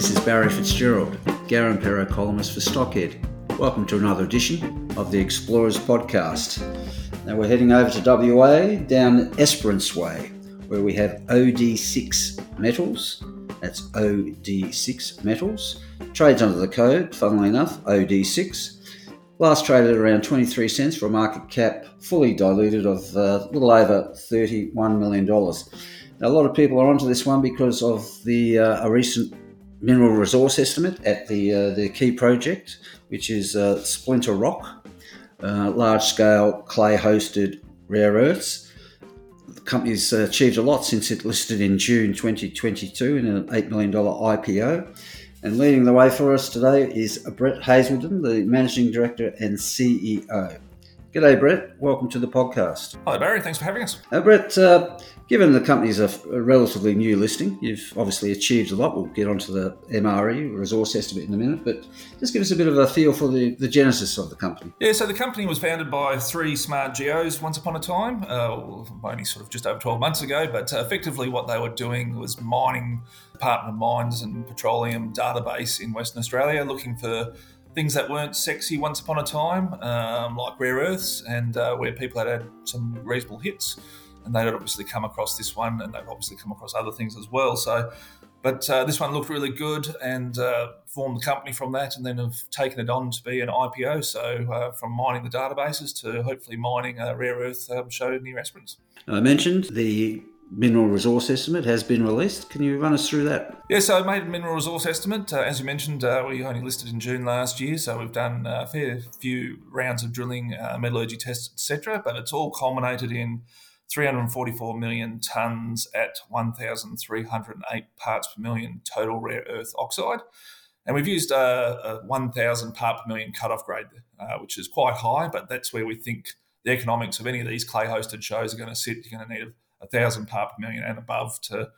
This is Barry Fitzgerald, Garimpeiro columnist for Stockhead. Welcome to another edition of the Explorers Podcast. Now we're heading over to WA down Esperance Way, where we have OD6 Metals. That's OD6 Metals. Trades under the code, funnily enough, OD6. Last traded around 23 cents for a market cap fully diluted of uh, a little over $31 million. Now, a lot of people are onto this one because of the uh, a recent mineral resource estimate at the uh, the key project, which is uh, Splinter Rock, uh, large scale clay hosted rare earths. The company's achieved a lot since it listed in June 2022 in an $8 million IPO. And leading the way for us today is Brett Hazelden, the Managing Director and CEO. G'day, Brett. Welcome to the podcast. Hi, Barry. Thanks for having us. Uh, Brett, uh, given the company's a, a, relatively new listing, you've obviously achieved a lot. We'll get onto the MRE resource estimate in a minute, but just give us a bit of a feel for the, the genesis of the company. Yeah, so the company was founded by three smart geos once upon a time, uh, only sort of just over 12 months ago, but uh, effectively what they were doing was mining Department of Mines and Petroleum database in Western Australia, looking for things that weren't sexy once upon a time, um, like rare earths, and uh, where people had had some reasonable hits. And they'd obviously come across this one, and they've obviously come across other things as well. So, but uh, this one looked really good, and uh, formed the company from that, and then have taken it on to be an IPO. So, uh, from mining the databases to hopefully mining a rare earth um, show near Esperance. I mentioned the mineral resource estimate has been released. Can you run us through that? Yeah, so I made a mineral resource estimate. Uh, as you mentioned, uh, we only listed in June last year, so we've done a fair few rounds of drilling, uh, metallurgy tests, etc. But it's all culminated in 344 million tonnes at 1,308 parts per million total rare earth oxide. And we've used a, a 1,000 part per million cutoff grade, uh, which is quite high, but that's where we think the economics of any of these clay hosted shows are going to sit. You're going to need a thousand part per million and above to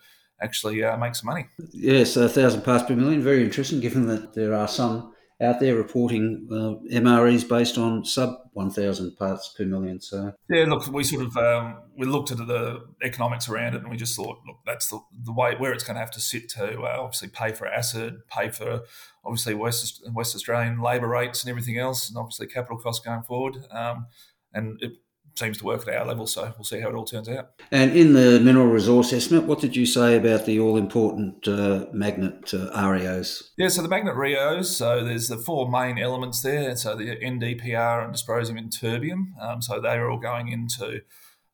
actually uh, make some money. Yes, a thousand parts per million. Very interesting, given that there are some out there reporting uh, MREs based on sub 1,000 parts per million. So yeah, look, we sort of um, we looked at the economics around it, and we just thought, look, that's the, the way where it's going to have to sit to uh, obviously pay for acid, pay for obviously West West Australian labour rates and everything else, and obviously capital costs going forward. Um, and it, seems to work at our level. So we'll see how it all turns out. And in the mineral resource estimate, what did you say about the all important uh, magnet uh, REOs? Yeah, so the magnet REOs, so there's the four main elements there. So the NdPr and dysprosium and terbium. Um, so they are all going into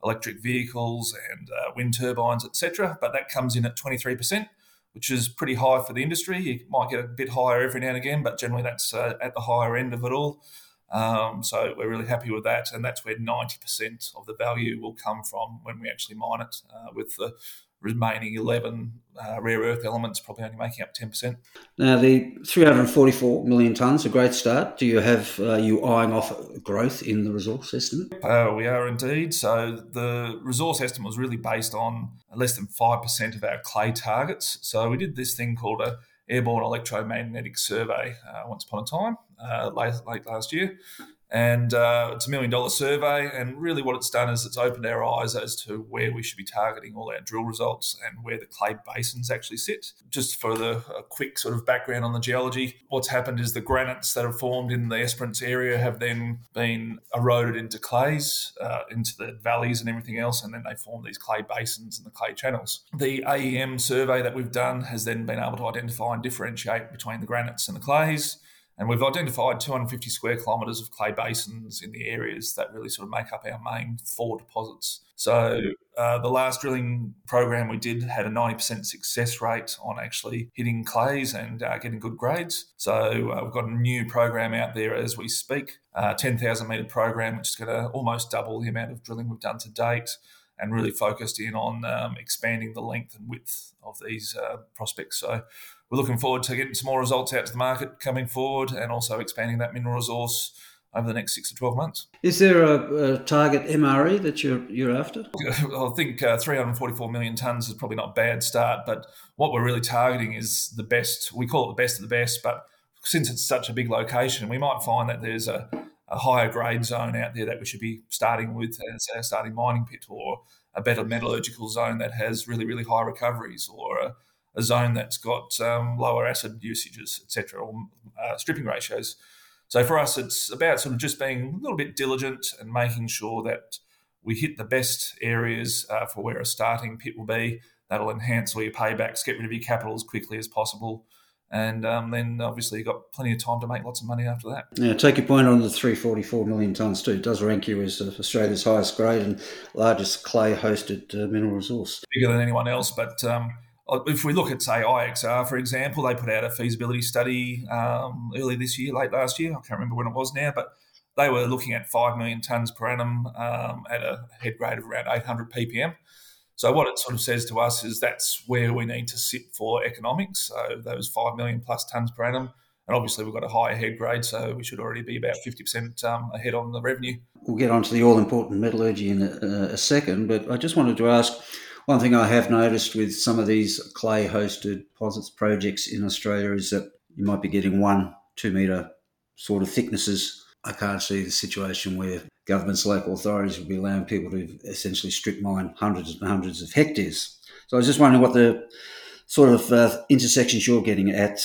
electric vehicles and uh, wind turbines, etc. But that comes in at 23%. Which is pretty high for the industry. You might get a bit higher every now and again, but generally that's uh, at the higher end of it all. Um, so we're really happy with that, and that's where 90% of the value will come from when we actually mine it, uh, with the remaining 11 uh, rare earth elements probably only making up 10%. Now, the 344 million tonnes, a great start. Do you have uh, you eyeing off growth in the resource estimate? Uh, we are indeed. So the resource estimate was really based on less than 5% of our clay targets. So we did this thing called a airborne electromagnetic survey uh, once upon a time, uh, late, late last year. And uh, it's a million dollar survey. And really, what it's done is it's opened our eyes as to where we should be targeting all our drill results and where the clay basins actually sit. Just for the quick sort of background on the geology, what's happened is the granites that have formed in the Esperance area have then been eroded into clays, uh, into the valleys and everything else. And then they form these clay basins and the clay channels. The AEM survey that we've done has then been able to identify and differentiate between the granites and the clays and we've identified 250 square kilometres of clay basins in the areas that really sort of make up our main four deposits. So uh, the last drilling program we did had a 90% success rate on actually hitting clays and uh, getting good grades. So uh, we've got a new program out there as we speak, a 10,000 metre program, which is going to almost double the amount of drilling we've done to date and really focused in on um, expanding the length and width of these uh, prospects. So we're looking forward to getting some more results out to the market coming forward and also expanding that mineral resource over the next six to 12 months. Is there a, a target MRE that you're, you're after? I think uh, 344 million tonnes is probably not a bad start, but what we're really targeting is the best. We call it the best of the best, but since it's such a big location, we might find that there's a, a higher grade zone out there that we should be starting with as our starting mining pit or a better metallurgical zone that has really, really high recoveries or a, a zone that's got um, lower acid usages, etc., or uh, stripping ratios. So for us, it's about sort of just being a little bit diligent and making sure that we hit the best areas uh, for where a starting pit will be. That'll enhance all your paybacks, get rid of your capital as quickly as possible. And um, then obviously you've got plenty of time to make lots of money after that. Yeah, take your point on the 344 million tonnes too. It does rank you as uh, Australia's highest grade and largest clay hosted uh, mineral resource. Bigger than anyone else, but um, if we look at, say, IXR, for example, they put out a feasibility study um, early this year, late last year. I can't remember when it was now, but they were looking at 5 million tonnes per annum um, at a head grade of around 800 ppm. So, what it sort of says to us is that's where we need to sit for economics. So, those 5 million plus tonnes per annum. And obviously, we've got a higher head grade, so we should already be about 50% um, ahead on the revenue. We'll get on to the all important metallurgy in a, a second, but I just wanted to ask one thing I have noticed with some of these clay hosted deposits projects in Australia is that you might be getting one, two metre sort of thicknesses. I can't see the situation where governments, local authorities would be allowing people to essentially strip mine hundreds and hundreds of hectares. So I was just wondering what the sort of uh, intersections you're getting at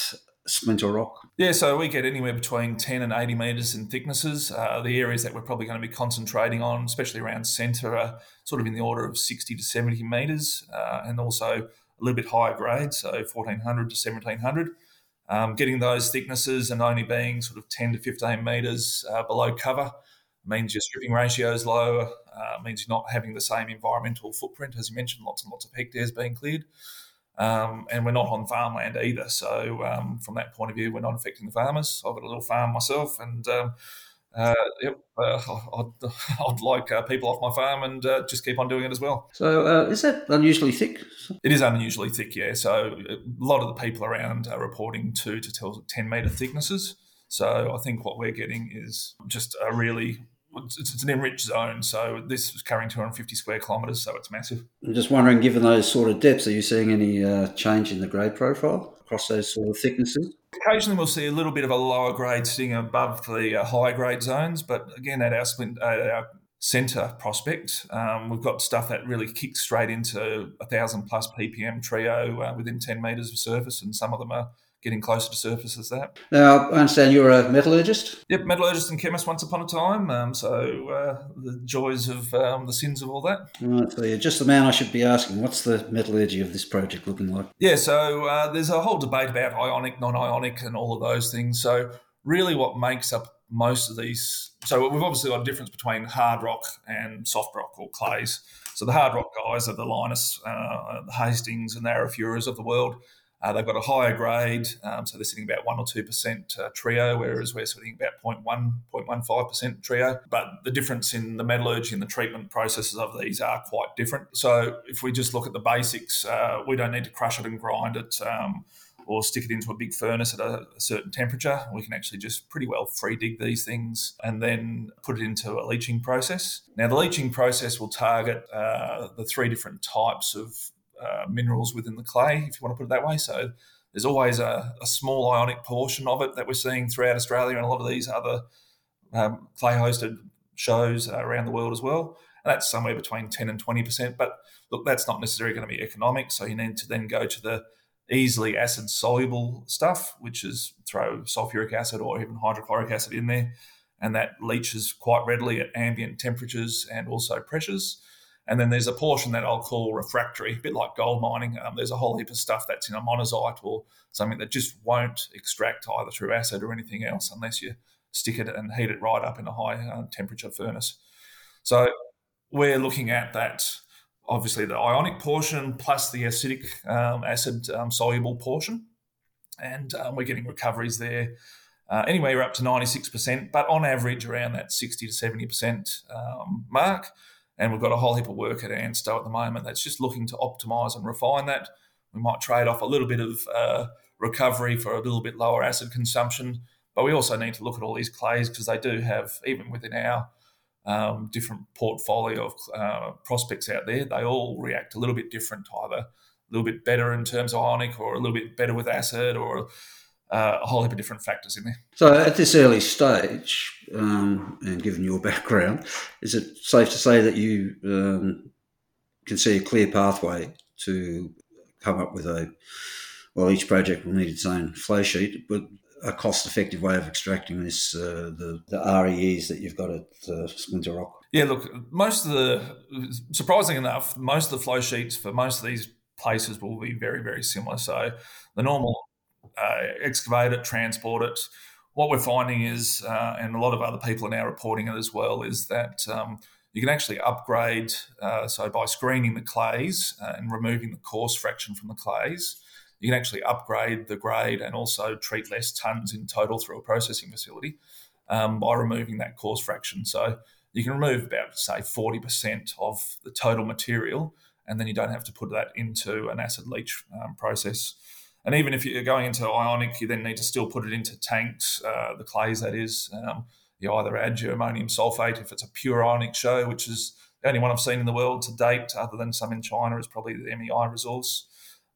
Splinter Rock? Yeah, so we get anywhere between 10 and 80 metres in thicknesses. Uh, the areas that we're probably going to be concentrating on, especially around centre, are sort of in the order of 60 to 70 metres uh, and also a little bit higher grade, so 1400 to 1700. Um, getting those thicknesses and only being sort of 10 to 15 metres uh, below cover means your stripping ratio is lower, uh, means you're not having the same environmental footprint, as you mentioned, lots and lots of hectares being cleared. Um, and we're not on farmland either. So um, from that point of view, we're not affecting the farmers. I've got a little farm myself, and um, uh, yep, uh, I'd, I'd, like uh, people off my farm and uh, just keep on doing it as well. So uh, is that unusually thick? It is unusually thick, yeah. So a lot of the people around are reporting two to ten metre thicknesses. So I think what we're getting is just a really it's, it's, an enriched zone. So this is carrying 250 square kilometres, so it's massive. I'm just wondering, given those sort of depths, are you seeing any uh, change in the grade profile across those sort of thicknesses? Occasionally, we'll see a little bit of a lower grade sitting above the uh, high grade zones, but again, at our, at our centre prospect, um, we've got stuff that really kicks straight into a thousand plus ppm TREO uh, within 10 metres of surface, and some of them are getting closer to surface as that. Now, I understand you're a metallurgist? Yep, metallurgist and chemist once upon a time. Um, so uh, the joys of um, the sins of all that. Right, so you're just the man I should be asking. What's the metallurgy of this project looking like? Yeah, so uh, there's a whole debate about ionic, non ionic, and all of those things. So, really, what makes up most of these. So, we've obviously got a difference between hard rock and soft rock or clays. So, the hard rock guys are the Lynas, uh, the Hastings, and the Arafura's of the world uh, they've got a higher grade, um, so they're sitting about 1 or 2% uh, TREO, whereas we're sitting about 0.1, 0.15% TREO. But the difference in the metallurgy and the treatment processes of these are quite different. So if we just look at the basics, uh, we don't need to crush it and grind it. Um, or stick it into a big furnace at a, a, certain temperature. We can actually just pretty well free dig these things and then put it into a leaching process. Now, the leaching process will target uh, the three different types of uh, minerals within the clay, if you want to put it that way. So there's always a, a, small ionic portion of it that we're seeing throughout Australia and a lot of these other um, clay hosted shows uh, around the world as well. And that's somewhere between 10 and 20%. But look, that's not necessarily going to be economic. So you need to then go to the easily acid soluble stuff, which is throw sulfuric acid or even hydrochloric acid in there. And that leaches quite readily at ambient temperatures and also pressures. And then there's a portion that I'll call refractory, a bit like gold mining. Um, there's a whole heap of stuff that's in a monazite or something that just won't extract either through acid or anything else unless you stick it and heat it right up in a high uh, temperature furnace. So we're looking at that, obviously the ionic portion plus the acidic um, acid um, soluble portion. And um, we're getting recoveries there. Uh, anywhere up to 96%, but on average around that 60 to 70% um, mark. And we've got a whole heap of work at ANSTO at the moment that's just looking to optimize and refine that. We might trade off a little bit of uh, recovery for a little bit lower acid consumption. But we also need to look at all these clays because they do have, even within our um, different portfolio of uh, prospects out there, they all react a little bit different, either a little bit better in terms of ionic or a little bit better with acid or uh, a whole heap of different factors in there. So, at this early stage, um, and given your background, is it safe to say that you um, can see a clear pathway to come up with a well, each project will need its own flow sheet, but a cost-effective way of extracting this uh, the the REEs that you've got at uh, Splinter Rock. Yeah, look, most of the surprising enough, most of the flow sheets for most of these places will be very very similar. So the normal uh, excavate it, transport it. What we're finding is, uh, and a lot of other people are now reporting it as well, is that um, you can actually upgrade. Uh, so by screening the clays uh, and removing the coarse fraction from the clays, you can actually upgrade the grade and also treat less tons in total through a processing facility um, by removing that coarse fraction. So you can remove about say 40% of the total material, and then you don't have to put that into an acid leach um, process. And even if you're going into ionic, you then need to still put it into tanks, uh, the clays that is. Um, you either add your ammonium sulfate if it's a pure ionic show, which is the only one I've seen in the world to date, other than some in China, is probably the MEI resource.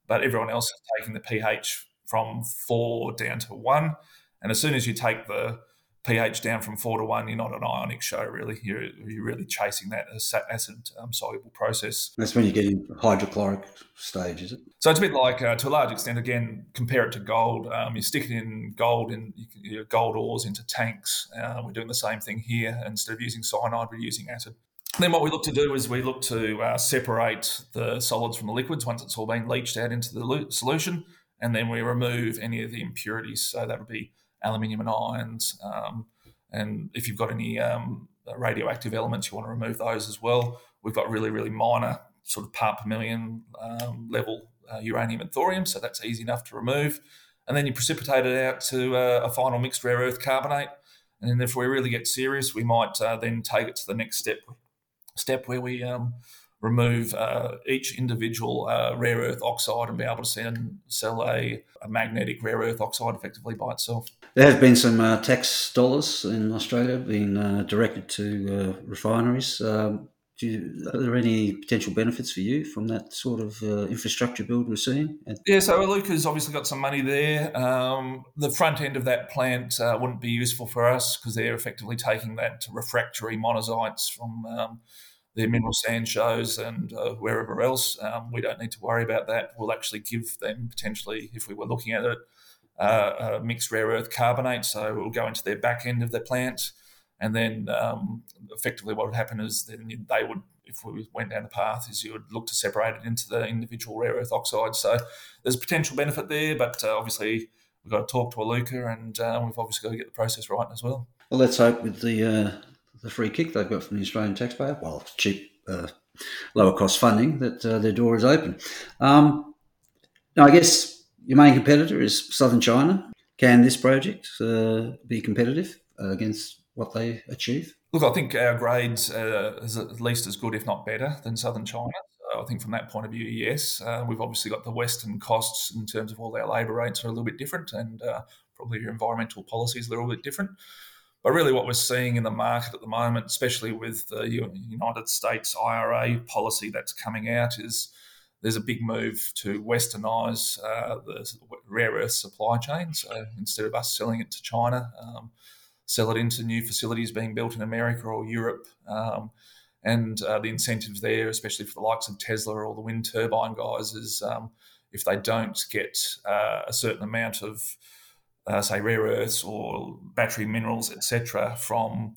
But everyone else is taking the pH from four down to one. And as soon as you take the pH down from four to one, you're not an ionic show, really. You're, you're really chasing that acid um, soluble process. That's when you get into hydrochloric stage, is it? So it's a bit like, uh, to a large extent, again, compare it to gold. Um, you stick it in gold in you gold ores into tanks. Uh, we're doing the same thing here. Instead of using cyanide, we're using acid. Then what we look to do is we look to uh, separate the solids from the liquids once it's all been leached out into the solution, and then we remove any of the impurities. So that would be aluminium and ions. Um, and if you've got any um, radioactive elements, you want to remove those as well. We've got really, really minor sort of part per million um, level uh, uranium and thorium, so that's easy enough to remove. And then you precipitate it out to uh, a final mixed rare earth carbonate. And then if we really get serious, we might uh, then take it to the next step, step where we um, remove uh, each individual uh, rare earth oxide and be able to send, sell a, a, magnetic rare earth oxide effectively by itself. There have been some uh, tax dollars in Australia being uh, directed to uh, refineries. Um, you, are there any potential benefits for you from that sort of uh, infrastructure build we're seeing? Yeah, so Iluka's obviously got some money there. Um, the front end of that plant wouldn't be useful for us because they're effectively taking that refractory monazites from um, their mineral sand shows and uh, wherever else. Um, we don't need to worry about that. We'll actually give them potentially, if we were looking at it, uh, a mixed rare earth carbonate. So we'll go into their back end of the plant. And then um, effectively what would happen is then they would, if we went down the path, is you would look to separate it into the individual rare earth oxides. So there's potential benefit there, but uh, obviously we've got to talk to Iluka and uh, we've obviously got to get the process right as well. Well, let's hope with the uh, the free kick they've got from the Australian taxpayer, well, cheap, uh, lower cost funding, that uh, their door is open. Um, now, I guess your main competitor is Southern China. Can this project uh, be competitive against what they achieve? Look, I think our grades uh, is at least as good, if not better, than Southern China. I think from that point of view, yes. Uh, we've obviously got the Western costs in terms of all our labour rates are a little bit different, and uh, probably your environmental policies are a little bit different. But really, what we're seeing in the market at the moment, especially with the United States IRA policy that's coming out, is there's a big move to westernise uh, the rare earth supply chain. So instead of us selling it to China, um, sell it into new facilities being built in America or Europe. Um, and uh, the incentives there, especially for the likes of Tesla or the wind turbine guys, is um, if they don't get uh, a certain amount of uh, say rare earths or battery minerals, etc., from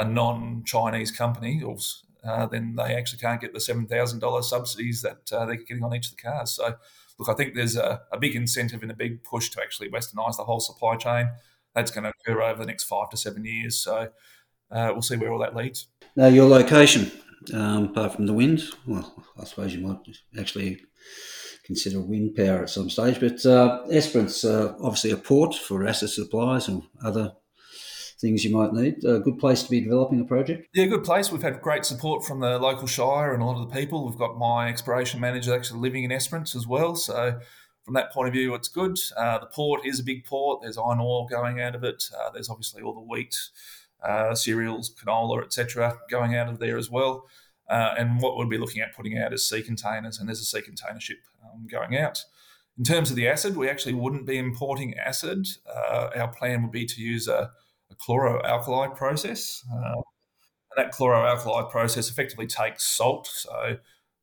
a non-Chinese company, uh, then they actually can't get the seven thousand dollars subsidies that uh, they're getting on each of the cars. So, look, I think there's a, a big incentive and a big push to actually westernise the whole supply chain. That's going to occur over the next five to seven years. So, uh, we'll see where all that leads. Now, your location, um, apart from the wind, well, I suppose you might actually consider wind power at some stage. But uh, Esperance, uh, obviously a port for acid supplies and other things you might need. A good place to be developing a project. Yeah, good place. We've had great support from the local shire and a lot of the people. We've got my exploration manager actually living in Esperance as well. So from that point of view, it's good. Uh, the port is a big port. There's iron ore going out of it. Uh, there's obviously all the wheat, uh, cereals, canola, etc., going out of there as well. Uh, and what we'll be looking at putting out is sea containers, and there's a sea container ship um, going out. In terms of the acid, we actually wouldn't be importing acid. Uh, our plan would be to use a, a chloroalkali process. Uh, and that chloroalkali process effectively takes salt, so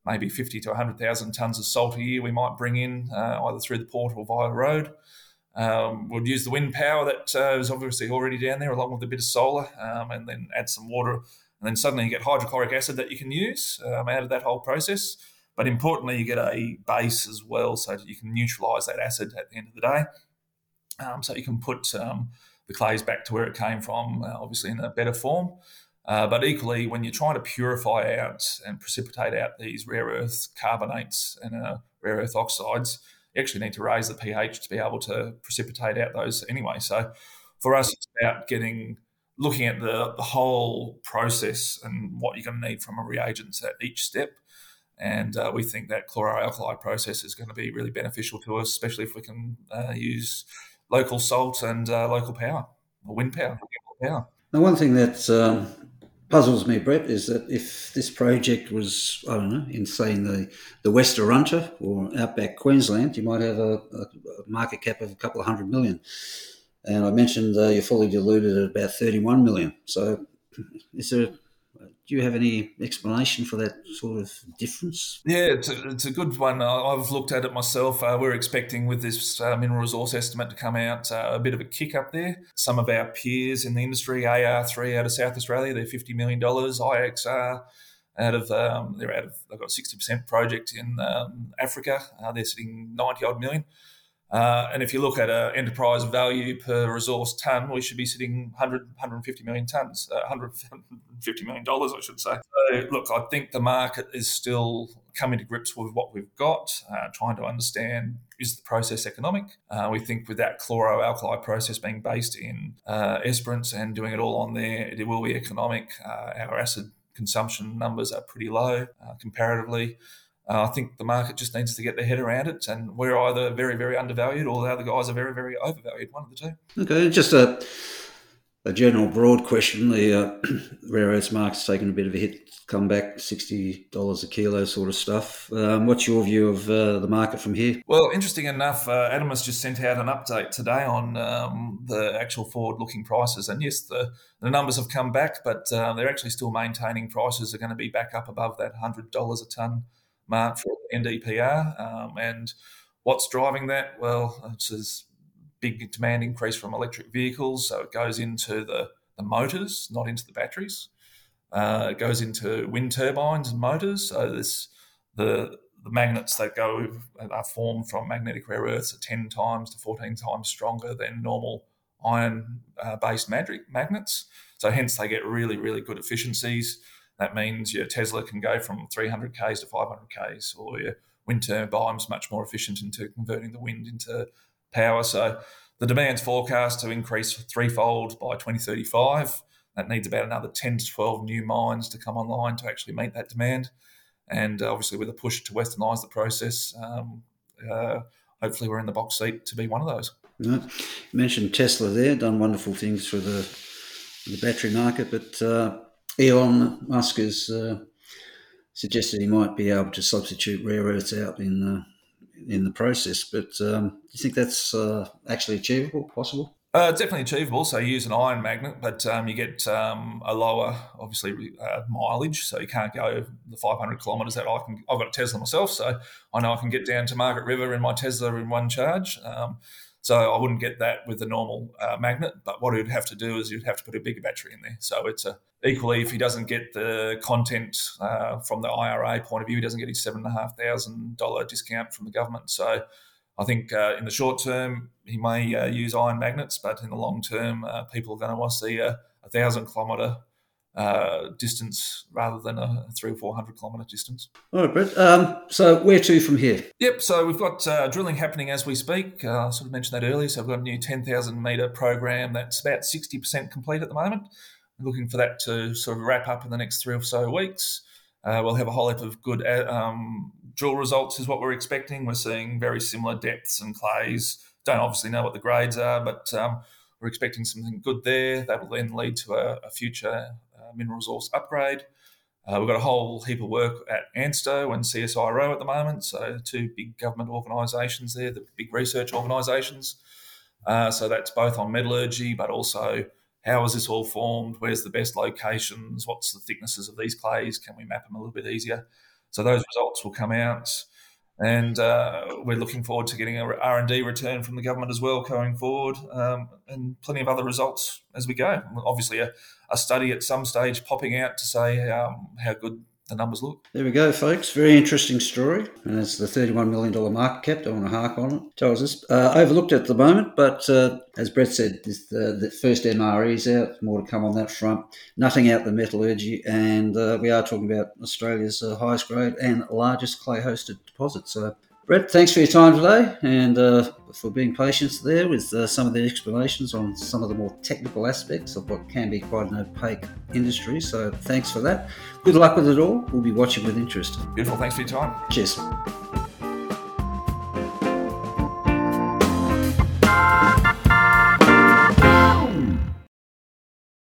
maybe 50 to 100,000 tonnes of salt a year we might bring in uh, either through the port or via road. Um, we'll use the wind power that uh, is obviously already down there, along with a bit of solar, um, and then add some water. And then suddenly you get hydrochloric acid that you can use um, out of that whole process. But importantly, you get a base as well, so that you can neutralise that acid at the end of the day. Um, so you can put um, the clays back to where it came from, uh, obviously in a better form. Uh, but equally, when you're trying to purify out and precipitate out these rare earth carbonates and uh, rare earth oxides, you actually need to raise the pH to be able to precipitate out those anyway. So for us, it's about getting looking at the, the whole process and what you're going to need from a reagents at each step. And uh, we think that chloroalkali process is going to be really beneficial to us, especially if we can uh, use local salt and uh, local power, or wind power. Now, one thing that um, puzzles me, Brett, is that if this project was, I don't know, in say in the, the West Arunta or outback Queensland, you might have a, a, market cap of a couple of hundred million. And I mentioned uh, you're fully diluted at about 31 million. So is there do you have any explanation for that sort of difference? Yeah, it's a, it's a good one. I've looked at it myself. Uh, we're expecting with this uh, mineral resource estimate to come out uh, a bit of a kick up there. Some of our peers in the industry, AR3 out of South Australia, they're $50 million. IXR out of um, they're out of they've got a 60% project in um, Africa. Uh, they're sitting 90 odd million. Uh, and if you look at an enterprise value per resource ton, we should be sitting 100, 150 million tons, uh, 150 million dollars, I should say. So, look, I think the market is still coming to grips with what we've got, uh, trying to understand is the process economic. Uh, we think with that chloroalkali process being based in uh, Esperance and doing it all on there, it will be economic. Uh, our acid consumption numbers are pretty low comparatively. Uh, I think the market just needs to get their head around it, and we're either very, very undervalued, or the other guys are very, very overvalued. One of the two. Okay, just a a general broad question. The uh, rare earths market's taken a bit of a hit, come back sixty dollars a kilo, sort of stuff. Um, what's your view of uh, the market from here? Well, interesting enough, uh, Adamas just sent out an update today on um, the actual forward-looking prices, and yes, the the numbers have come back, but uh, they're actually still maintaining prices are going to be back up above that hundred dollars a ton mark for NdPr. Um, and what's driving that? Well, it's a big demand increase from electric vehicles. So it goes into the, the motors, not into the batteries. Uh, it goes into wind turbines and motors. So this the the magnets that go are formed from magnetic rare earths are 10 times to 14 times stronger than normal iron uh, based magnets. So, hence, they get really, really good efficiencies. That means your Tesla can go from 300 k's to 500 k's, or your wind turbines much more efficient into converting the wind into power. So the demand's forecast to increase threefold by 2035. That needs about another 10 to 12 new mines to come online to actually meet that demand. And uh, obviously, with a push to westernise the process, um, uh, hopefully we're in the box seat to be one of those. You mentioned Tesla there, done wonderful things for the the battery market, but uh, Elon Musk has uh, suggested he might be able to substitute rare earths out in the in the process. But um, do you think that's uh, actually achievable, possible? Uh, definitely achievable. So you use an iron magnet, but um, you get um, a lower, obviously, uh, mileage. So you can't go the 500 kilometres that I can. I've got a Tesla myself, so I know I can get down to Margaret River in my Tesla in one charge. Um, so I wouldn't get that with a normal uh, magnet. But what you'd have to do is you'd have to put a bigger battery in there. So it's a equally if he doesn't get the content uh, from the IRA point of view, he doesn't get his seven and a half thousand dollar discount from the government. So I think uh, in the short term he may uh, use iron magnets, but in the long term, uh, people are going to want to see a, thousand kilometre uh, distance rather than a three or four hundred kilometre distance. All right, Brett. Um, so where to from here? Yep. So we've got uh, drilling happening as we speak. Uh, I sort of mentioned that earlier. So we've got a new ten thousand metre program that's about sixty percent complete at the moment. We're looking for that to sort of wrap up in the next three or so weeks. Uh, we'll have a whole heap of good uh, um, drill results, is what we're expecting. We're seeing very similar depths and clays. Don't obviously know what the grades are, but um, we're expecting something good there. That will then lead to a, a future mineral resource upgrade. Uh, we've got a whole heap of work at ANSTO and CSIRO at the moment, so two big government organisations there, the big research organisations. Uh, so that's both on metallurgy, but also how is this all formed? Where's the best locations? What's the thicknesses of these clays? Can we map them a little bit easier? So those results will come out, and uh, we're looking forward to getting a R and D return from the government as well going forward, um, and plenty of other results as we go. Obviously, a, a study at some stage popping out to say um, how good the numbers look. There we go, folks. Very interesting story. And it's the $31 million market cap. Don't want to hark on it. Tells us. Uh, overlooked at the moment, but uh, as Brett said, the, the, first MRE is out. More to come on that front. Nothing out the metallurgy. And uh, we are talking about Australia's uh, highest grade and largest clay hosted deposit. So Brett, thanks for your time today and uh, for being patient there with uh, some of the explanations on some of the more technical aspects of what can be quite an opaque industry. So thanks for that. Good luck with it all. We'll be watching with interest. Beautiful. Thanks for your time. Cheers.